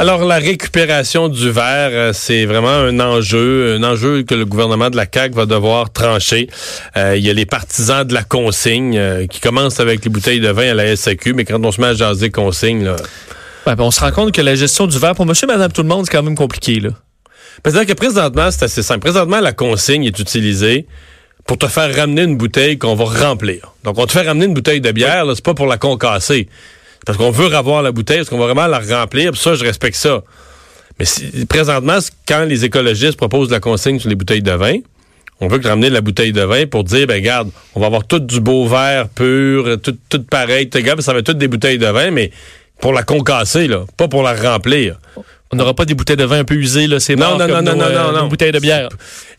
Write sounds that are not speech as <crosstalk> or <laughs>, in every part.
Alors, la récupération du verre, euh, c'est vraiment un enjeu, un enjeu que le gouvernement de la CAQ va devoir trancher. Euh, il y a les partisans de la consigne euh, qui commencent avec les bouteilles de vin à la SAQ, mais quand on se met à jaser consigne, là... Ouais, ben, on se rend compte que la gestion du verre pour monsieur, madame, tout le monde, c'est quand même compliqué. Là. C'est-à-dire que présentement, c'est assez simple. Présentement, la consigne est utilisée pour te faire ramener une bouteille qu'on va remplir. Donc, on te fait ramener une bouteille de bière, là, c'est pas pour la concasser. Parce qu'on veut revoir la bouteille, parce qu'on va vraiment la remplir, puis ça, je respecte ça. Mais si, présentement, quand les écologistes proposent la consigne sur les bouteilles de vin, on veut que ramener la bouteille de vin pour dire, ben regarde, on va avoir tout du beau verre pur, tout, tout pareil, tout, ça va être toutes des bouteilles de vin, mais pour la concasser, là, pas pour la remplir. On n'aura pas des bouteilles de vin un peu usées, là, c'est non, non, non, non, non, non, non, bouteilles de bière.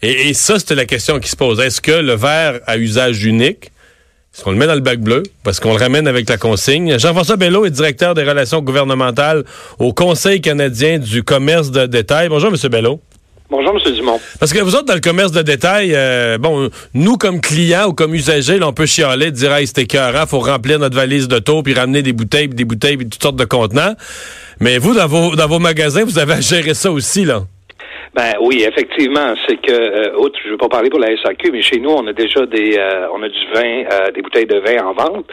Et, et ça, c'était la question qui se pose. Est-ce que le verre à usage unique, est-ce qu'on le met dans le bac bleu? Parce qu'on le ramène avec la consigne? Jean-François Bello est directeur des relations gouvernementales au Conseil canadien du commerce de détail. Bonjour, M. Bello. Bonjour, M. Dumont. Parce que vous autres, dans le commerce de détail, euh, bon, nous, comme clients ou comme usagers, là, on peut chialer, dire, hey, c'était écœurant, faut remplir notre valise de taux, puis ramener des bouteilles, puis des bouteilles, puis toutes sortes de contenants. Mais vous, dans vos, dans vos magasins, vous avez à gérer ça aussi, là. Ben oui, effectivement, c'est que euh, outre, je ne veux pas parler pour la SAQ, mais chez nous, on a déjà des euh, on a du vin, euh, des bouteilles de vin en vente.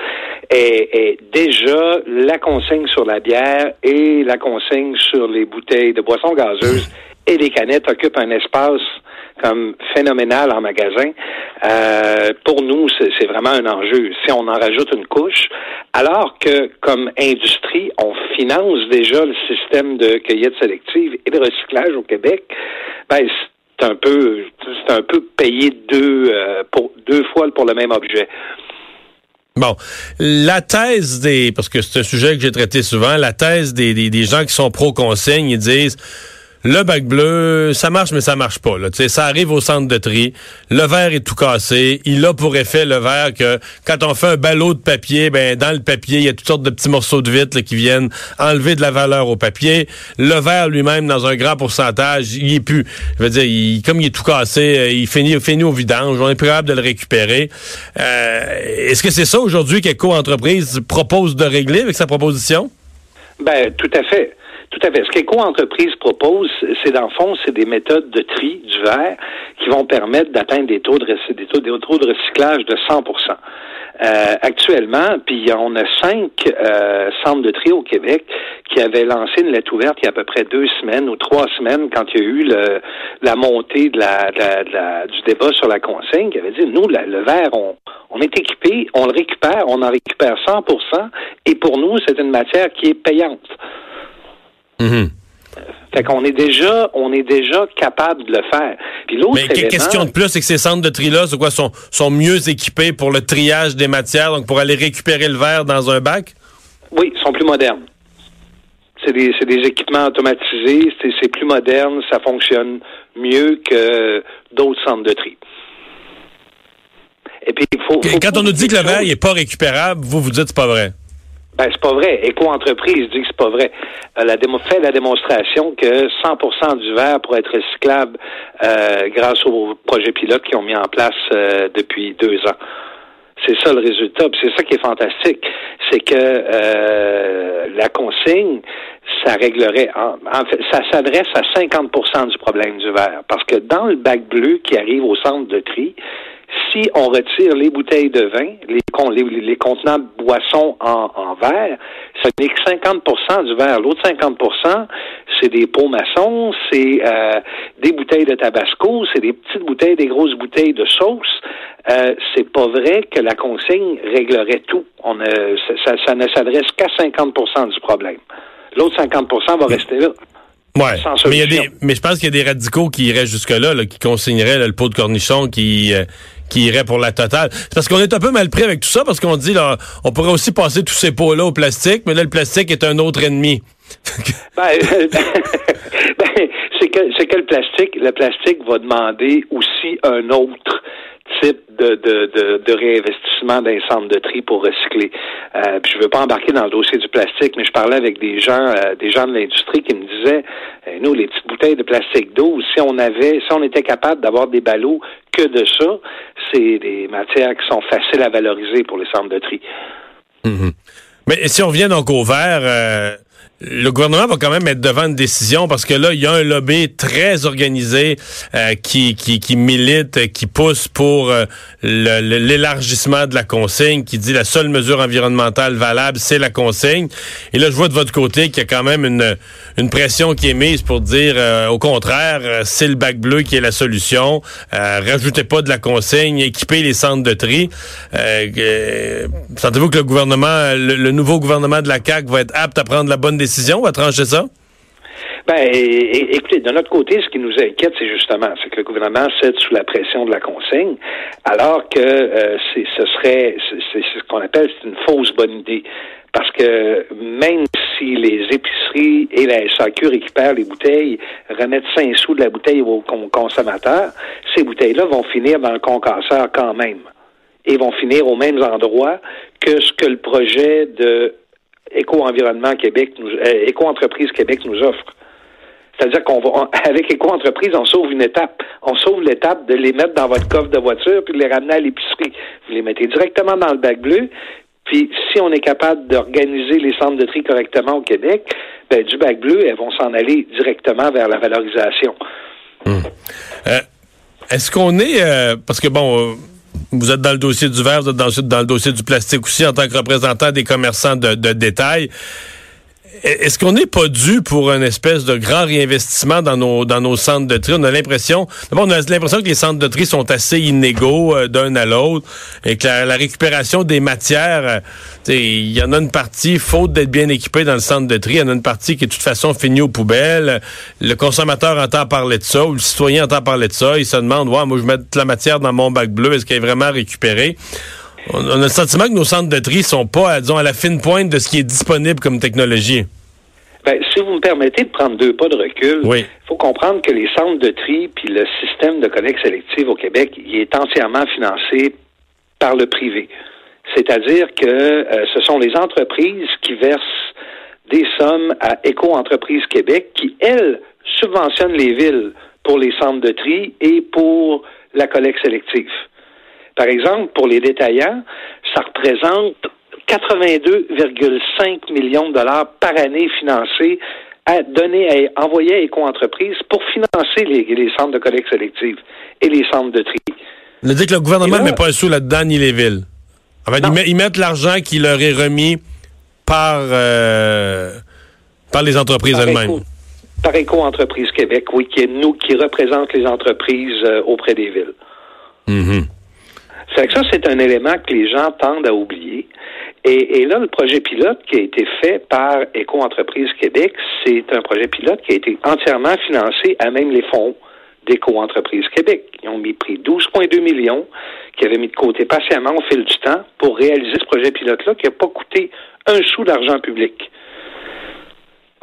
Et, et, déjà, la consigne sur la bière et la consigne sur les bouteilles de boissons gazeuses et les canettes occupent un espace comme phénoménal en magasin. Euh, pour nous, c'est vraiment un enjeu. Si on en rajoute une couche, alors que comme industrie, on finance déjà le système de cueillette sélective et de recyclage au Québec, ben c'est un peu c'est un peu payé deux euh, pour deux fois pour le même objet. Bon, la thèse des, parce que c'est un sujet que j'ai traité souvent, la thèse des, des, des gens qui sont pro-consigne, ils disent, le bac bleu, ça marche, mais ça marche pas. Là. sais, ça arrive au centre de tri. Le verre est tout cassé. Il a pour effet le verre que quand on fait un ballot de papier, ben dans le papier, il y a toutes sortes de petits morceaux de vitre qui viennent enlever de la valeur au papier. Le verre lui-même, dans un grand pourcentage, il est plus. Je veux dire, il, comme il est tout cassé, euh, il finit, finit au vidange. On est plus capable de le récupérer. Euh, Est-ce que c'est ça aujourd'hui qu'Eco-entreprise propose de régler avec sa proposition? Ben, tout à fait. Tout à fait. Ce qu'Éco-entreprise propose, c'est dans le fond, c'est des méthodes de tri du verre qui vont permettre d'atteindre des taux de, des taux, de recyclage de 100% euh, actuellement, puis on a cinq euh, centres de tri au Québec qui avaient lancé une lettre ouverte il y a à peu près deux semaines ou trois semaines quand il y a eu la montée de la, du débat sur la consigne, qui avait dit, nous, le verre, on, on est équipé, on le récupère, on en récupère 100% et pour nous, c'est une matière qui est payante. Mm-hmm. Fait qu'on est déjà, on est déjà capable de le faire. Puis l'autre Mais élément, question de plus, c'est que ces centres de tri-là, c'est quoi, sont, sont mieux équipés pour le triage des matières, donc pour aller récupérer le verre dans un bac? Oui, ils sont plus modernes. C'est des, c'est des équipements automatisés, c'est, c'est plus moderne, ça fonctionne mieux que d'autres centres de tri. Et puis, il faut, faut Quand on nous dit que le verre n'est pas récupérable, vous vous dites c'est pas vrai. Ben, c'est pas vrai. Éco-entreprise dit que c'est pas vrai. Elle a démo fait la démonstration que 100% du verre pourrait être recyclable euh, grâce aux projets pilotes qu'ils ont mis en place euh, depuis deux ans. C'est ça le résultat. C'est ça qui est fantastique. C'est que euh, la consigne, ça réglerait, en, en fait, ça s'adresse à 50% du problème du verre. Parce que dans le bac bleu qui arrive au centre de tri, si on retire les bouteilles de vin, les, les, les contenants de boissons en, en verre, Ce n'est que 50% du verre. L'autre 50% c'est des pots maçons, c'est euh, des bouteilles de tabasco, c'est des petites bouteilles, des grosses bouteilles de sauce. Euh, c'est pas vrai que la consigne réglerait tout. On ça, ça, ne s'adresse qu'à 50% du problème. L'autre 50% va rester là. Ouais. Mais, y a des, mais je pense qu'il y a des radicaux qui iraient jusque-là, là, qui consigneraient le pot de cornichon qui, euh, qui irait pour la totale. parce qu'on est un peu mal pris avec tout ça, parce qu'on dit, là, on pourrait aussi passer tous ces pots-là au plastique, mais là, le plastique est un autre ennemi. <laughs> ben, <laughs> ben, c'est que, que le plastique, le plastique va demander aussi un autre type de, de, de, réinvestissement d'un centre de tri pour recycler. Euh, je veux pas embarquer dans le dossier du plastique, mais je parlais avec des gens, euh, des gens de l'industrie qui me disaient, euh, nous, les petites bouteilles de plastique d'eau, si on avait, si on était capable d'avoir des ballots que de ça, c'est des matières qui sont faciles à valoriser pour les centres de tri. Mm-hmm. Mais si on revient donc au verre, le gouvernement va quand même être devant une décision parce que là, il y a un lobby très organisé euh, qui, qui, qui, milite, qui pousse pour euh, l'élargissement de la consigne, qui dit la seule mesure environnementale valable, c'est la consigne. Et là, je vois de votre côté qu'il y a quand même une, une pression qui est mise pour dire euh, au contraire, c'est le bac bleu qui est la solution. rajoutez pas de la consigne, équipez les centres de tri. Sentez-vous que le gouvernement, le, le nouveau gouvernement de la CAQ va être apte à prendre la bonne décision décision à trancher ça? Ben, écoutez, de notre côté, ce qui nous inquiète, c'est justement, c'est que le gouvernement cède sous la pression de la consigne, alors que euh, ce serait, c'est ce qu'on appelle une fausse bonne idée. Parce que même si les épiceries et la SAQ récupèrent les bouteilles, remettent 5 sous de la bouteille aux consommateurs, ces bouteilles-là vont finir dans le concasseur quand même. Et vont finir aux mêmes endroits que ce que le projet de Éco-environnement Québec, euh, Éco-entreprise Québec nous offre. C'est-à-dire qu'on va, <laughs> avec Éco-entreprise, on sauve une étape. On sauve l'étape de les mettre dans votre coffre de voiture puis de les ramener à l'épicerie. Vous les mettez directement dans le bac bleu. Puis, si on est capable d'organiser les centres de tri correctement au Québec, ben, du bac bleu, elles vont s'en aller directement vers la valorisation. Hum. Euh, est-ce qu'on est, euh, parce que bon, vous êtes dans le dossier du verre, vous êtes dans, le dossier du plastique aussi en tant que représentant des commerçants de, de détail. Est-ce qu'on n'est pas dû pour une espèce de grand réinvestissement dans nos dans nos centres de tri? On a l'impression, on a l'impression que les centres de tri sont assez inégaux euh, d'un à l'autre et que la, récupération des matières, euh, il y en a une partie, faute d'être bien équipé dans le centre de tri, il y en a une partie qui de toute façon finie aux poubelles. Le consommateur entend parler de ça ou le citoyen entend parler de ça. Il se demande, ouais, moi je mets de la matière dans mon bac bleu, est-ce qu'elle est vraiment récupérée? On a le sentiment que nos centres de tri sont pas, disons, à la fine pointe de ce qui est disponible comme technologie. Ben, si vous me permettez de prendre deux pas de recul, il faut comprendre que les centres de tri puis le système de collecte sélective au Québec, il est entièrement financé par le privé. C'est-à-dire que euh, ce sont les entreprises qui versent des sommes à Éco-entreprise Québec qui, elles, subventionnent les villes pour les centres de tri et pour la collecte sélective. Par exemple, pour les détaillants, ça représente 82,5 millions de dollars par année financés à donner, à envoyer à éco-entreprises pour financer les, centres de collecte sélective et les centres de tri. Ça dit que le gouvernement ne met pas un sou là-dedans ni les villes. En fait, ils, mettent l'argent qui leur est remis par, euh, par les entreprises elles-mêmes. par Éco-entreprise Québec, oui, qui est nous qui représente les entreprises euh, auprès des villes. Mm-hmm. C'est que ça, c'est un élément que les gens tendent à oublier. Et, là, le projet pilote qui a été fait par Éco-entreprise Québec, c'est un projet pilote qui a été entièrement financé à même les fonds d'Éco-entreprise Québec. Ils ont mis pris 12,2 millions qui avaient mis de côté patiemment au fil du temps pour réaliser ce projet pilote-là qui n'a pas coûté un sou d'argent public.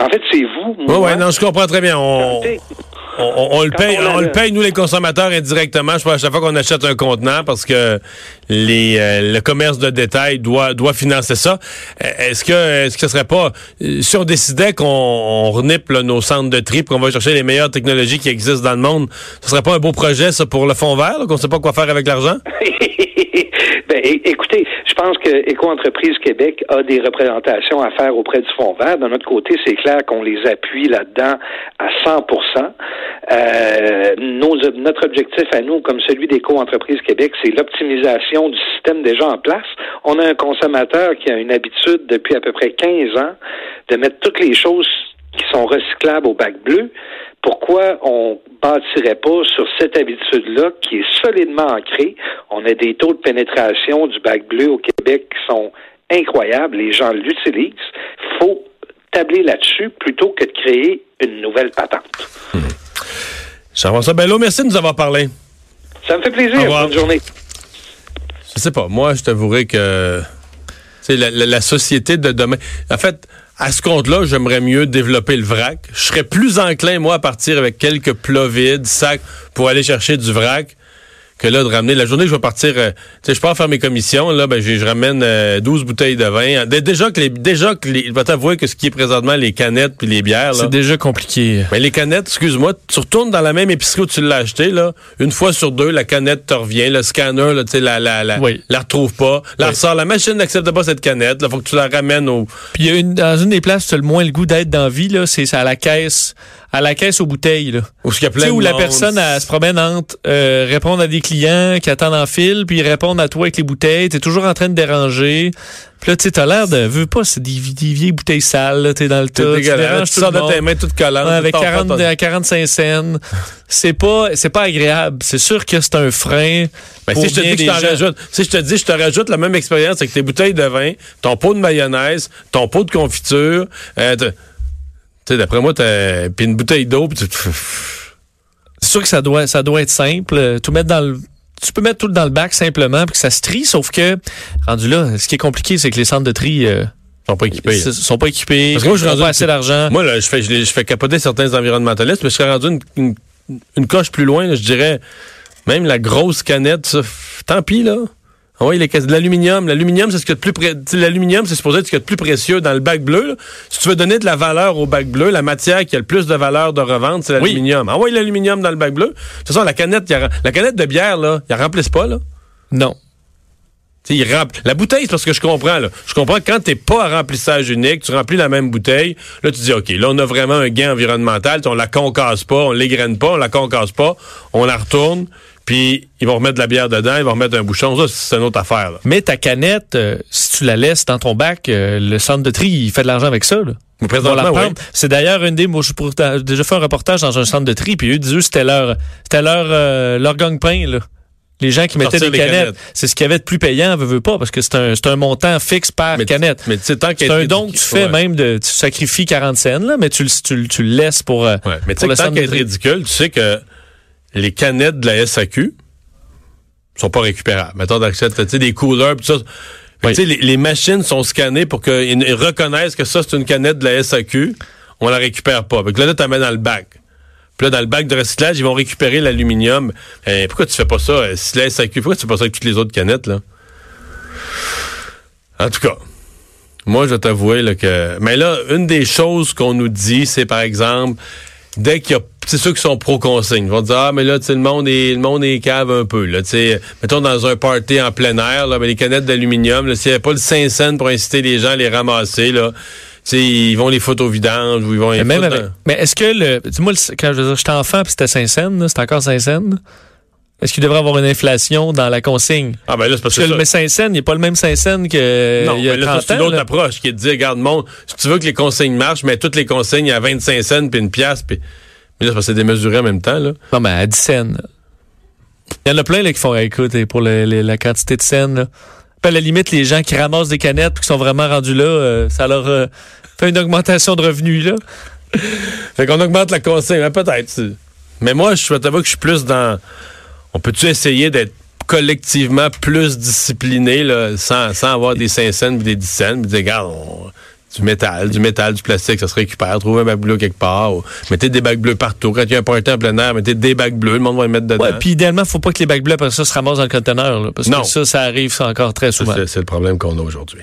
En fait, c'est vous. Oui, oui, non, je comprends très bien. On, on, le paye, on, le paye nous les consommateurs indirectement. Je pense à chaque fois qu'on achète un contenant parce que les, euh, le commerce de détail doit doit financer ça. Est-ce que est-ce que ce serait pas si on décidait qu'on renipe nos centres de tri, qu'on va chercher les meilleures technologies qui existent dans le monde, ce serait pas un beau projet ça pour le fond vert, qu'on sait pas quoi faire avec l'argent? <laughs> ben, écoutez, je pense que Éco-entreprise Québec a des représentations à faire auprès du Fonds vert. De notre côté, c'est clair qu'on les appuie là-dedans à 100 Euh, notre objectif à nous, comme celui des co-entreprises Québec, c'est l'optimisation du système déjà en place. On a un consommateur qui a une habitude depuis à peu près 15 ans de mettre toutes les choses qui sont recyclables au bac bleu. Pourquoi on bâtirait pas sur cette habitude-là qui est solidement ancrée? On a des taux de pénétration du bac bleu au Québec qui sont incroyables. Les gens l'utilisent. faut tabler là-dessus plutôt que de créer une nouvelle patente. Jean-François Bello, merci de nous avoir parlé. Ça me fait plaisir. Bonne journée. Je sais pas, moi, je t'avouerai que c'est la, la- la société de demain. En fait, à ce compte-là, j'aimerais mieux développer le vrac. Je serais plus enclin, moi, à partir avec quelques plats vides, sacs, pour aller chercher du vrac, que là, de ramener. La journée que je vais partir, euh, tu sais, je pars faire mes commissions, là, ben, je, je ramène euh, 12 bouteilles de vin. Dé- Déjà que les, déjà que les, je vais t'avouer que ce qui est présentement les canettes puis les bières. C'est déjà compliqué. Mais les canettes, excuse-moi, tu retournes dans la même épicerie où tu l'as acheté, là. Une fois sur deux, la canette te revient. Le scanner, là, tu sais, la, la, la, Oui. la retrouve pas. La Oui. ressort. La machine n'accepte pas cette canette. Là, faut que tu la ramènes au. Puis il y a une, dans une des places où tu as le moins le goût d'être dans la vie, là, c'est à la caisse, à la caisse aux bouteilles, là. Où il y a Tu plein sais, de où la personne elle se promène entre euh, répondre à des clients qui attendent en file, puis ils répondent à toi avec les bouteilles. T'es toujours en train de déranger. Puis là, tu sais, t'as l'air de... Veux pas, c'est des, des vieilles bouteilles sales, là, t'es dans le tas. Tu déranges tout de tes mains toutes collantes. Ouais, avec tu t'en 40, fais pas- à 45 cents. C'est pas, c'est pas agréable. C'est sûr que c'est un frein. Ben, pour si je te dis que je t'en rajoute, si je te dis, je te rajoute la même expérience avec tes bouteilles de vin, ton pot de mayonnaise, ton pot de confiture, euh, sais, d'après moi, t'as, puis une bouteille d'eau, puis tu, C'est sûr que ça doit, ça doit être simple. Euh, Tout mettre dans le, tu peux mettre tout dans le bac simplement puis que ça se trie, sauf que rendu là, ce qui est compliqué, c'est que les centres de tri euh, sont pas équipés. s- sont pas équipés, Parce que moi, je ils rendu pas assez d'argent. Moi, là, je fais, je, fais capoter certains environnementalistes, mais je serais rendu une, une, une coche plus loin, là, je dirais. Même la grosse canette, ça, tant pis, là. Ah oui, les caisses de l'aluminium. L'aluminium, c'est ce qu'il y a de plus pré- tu L'aluminium, c'est supposé être ce qu'il y a de plus précieux dans le bac bleu. là. Si tu veux donner de la valeur au bac bleu, la matière qui a le plus de valeur de revente, c'est l'aluminium. Ah oui, l'aluminium dans le bac bleu. De toute façon, la canette, il y a- la canette de bière, là, il la remplissent pas, là. Non. Tu il rempl- La bouteille, c'est parce que je comprends. Là. Je comprends que quand t'es pas à remplissage unique, tu remplis la même bouteille. Là, tu dis, OK, là, on a vraiment un gain environnemental. On la concasse pas, on l'égrène pas, on la concasse pas, on la retourne, puis ils vont remettre de la bière dedans, ils vont remettre un bouchon. Ça, c'est une autre affaire. Là. Mais ta canette, euh, si tu la laisses dans ton bac, euh, le centre de tri, il fait de l'argent avec ça. Là. Oui. C'est d'ailleurs une des. Moi, j'ai déjà fait un reportage dans un centre de tri, puis eux disaient c'était leur, c'était leur, euh, leur gagne-pain. Là. Les gens qui mettaient des canettes, canettes. c'est ce qu'il y avait de plus payant, veut, veut pas, parce que c'est un, montant fixe par Mais canette. Mais tu sais, tant C'est un don que tu fais ouais. même de. Tu sacrifies 40 cents, là, mais tu, le- tu, tu le laisses pour. Ouais. Mais pour le centre de tri. ridicule, tu sais que les canettes de la SAQ sont pas récupérables. Mettons, d'accepte, tu sais, des couleurs, pis tout ça. Oui. les, les machines sont scannées pour qu'ils ils reconnaissent que ça, c'est une canette de la SAQ. On la récupère pas. Que là, là, tu dans le bac. Puis là, dans le bac de recyclage, ils vont récupérer l'aluminium. Eh, pourquoi tu fais pas ça? euh, Si la SAQ, pourquoi tu fais pas ça avec toutes les autres canettes, là? En tout cas, moi, je vais t'avouer là, que. Mais là, une des choses qu'on nous dit, c'est par exemple, dès qu'il y a. C'est ceux qui sont pro-consigne. Ils vont dire Ah, mais là, tu sais, le monde est le monde est cave un peu. Là, tu sais, mettons dans un party en plein air, là, ben, les canettes d'aluminium, s'il n'y avait pas le 5 cents pour inciter les gens à les ramasser, là. Ils vont les foutre au vidange ou ils vont les Mais, mais est-ce que le. Le- quand je veux dire, j'étais enfant puis c'était 5 cents, là, c'est encore 5 cents? là? Est-ce qu'il devrait avoir une inflation dans la consigne? Ah, ben là, c'est parce que. que le ça- mais 5 cents, il n'est pas le même 5 cents que non, il y a mais là, ça, 30 c'est une autre là. approche qui est de dire, regarde, monde, si tu veux que les consignes marchent, mets toutes les consignes à 25 cents puis une pièce, puis. Mais là, c'est parce que c'est démesuré en même temps, là. Non, mais à 10 cents. Il y en a plein là, qui font, écoute, pour le- le- la quantité de scènes. Là. Puis à la limite, les gens qui ramassent des canettes puis qui sont vraiment rendus là, euh, ça leur euh, fait une augmentation de revenus. Là. <laughs> Fait qu'on augmente la consigne, hein, peut-être. Mais moi, je t'avouer que je suis plus dans. On peut-tu essayer d'être collectivement plus discipliné, là, sans, sans avoir des 5 cents des 10 cents, puis dire, regarde, on- du métal, du métal, du plastique, ça se récupère. Trouvez un bac bleu quelque part. ou mettez des bacs bleus partout. Quand il y a un party en plein air, mettez des bacs bleus. Le monde va les mettre dedans. Ouais, puis idéalement, faut pas que les bacs bleus après ça se ramassent dans le conteneur. Là, parce Non. que ça, ça arrive ça encore très souvent. c'est le problème qu'on a aujourd'hui.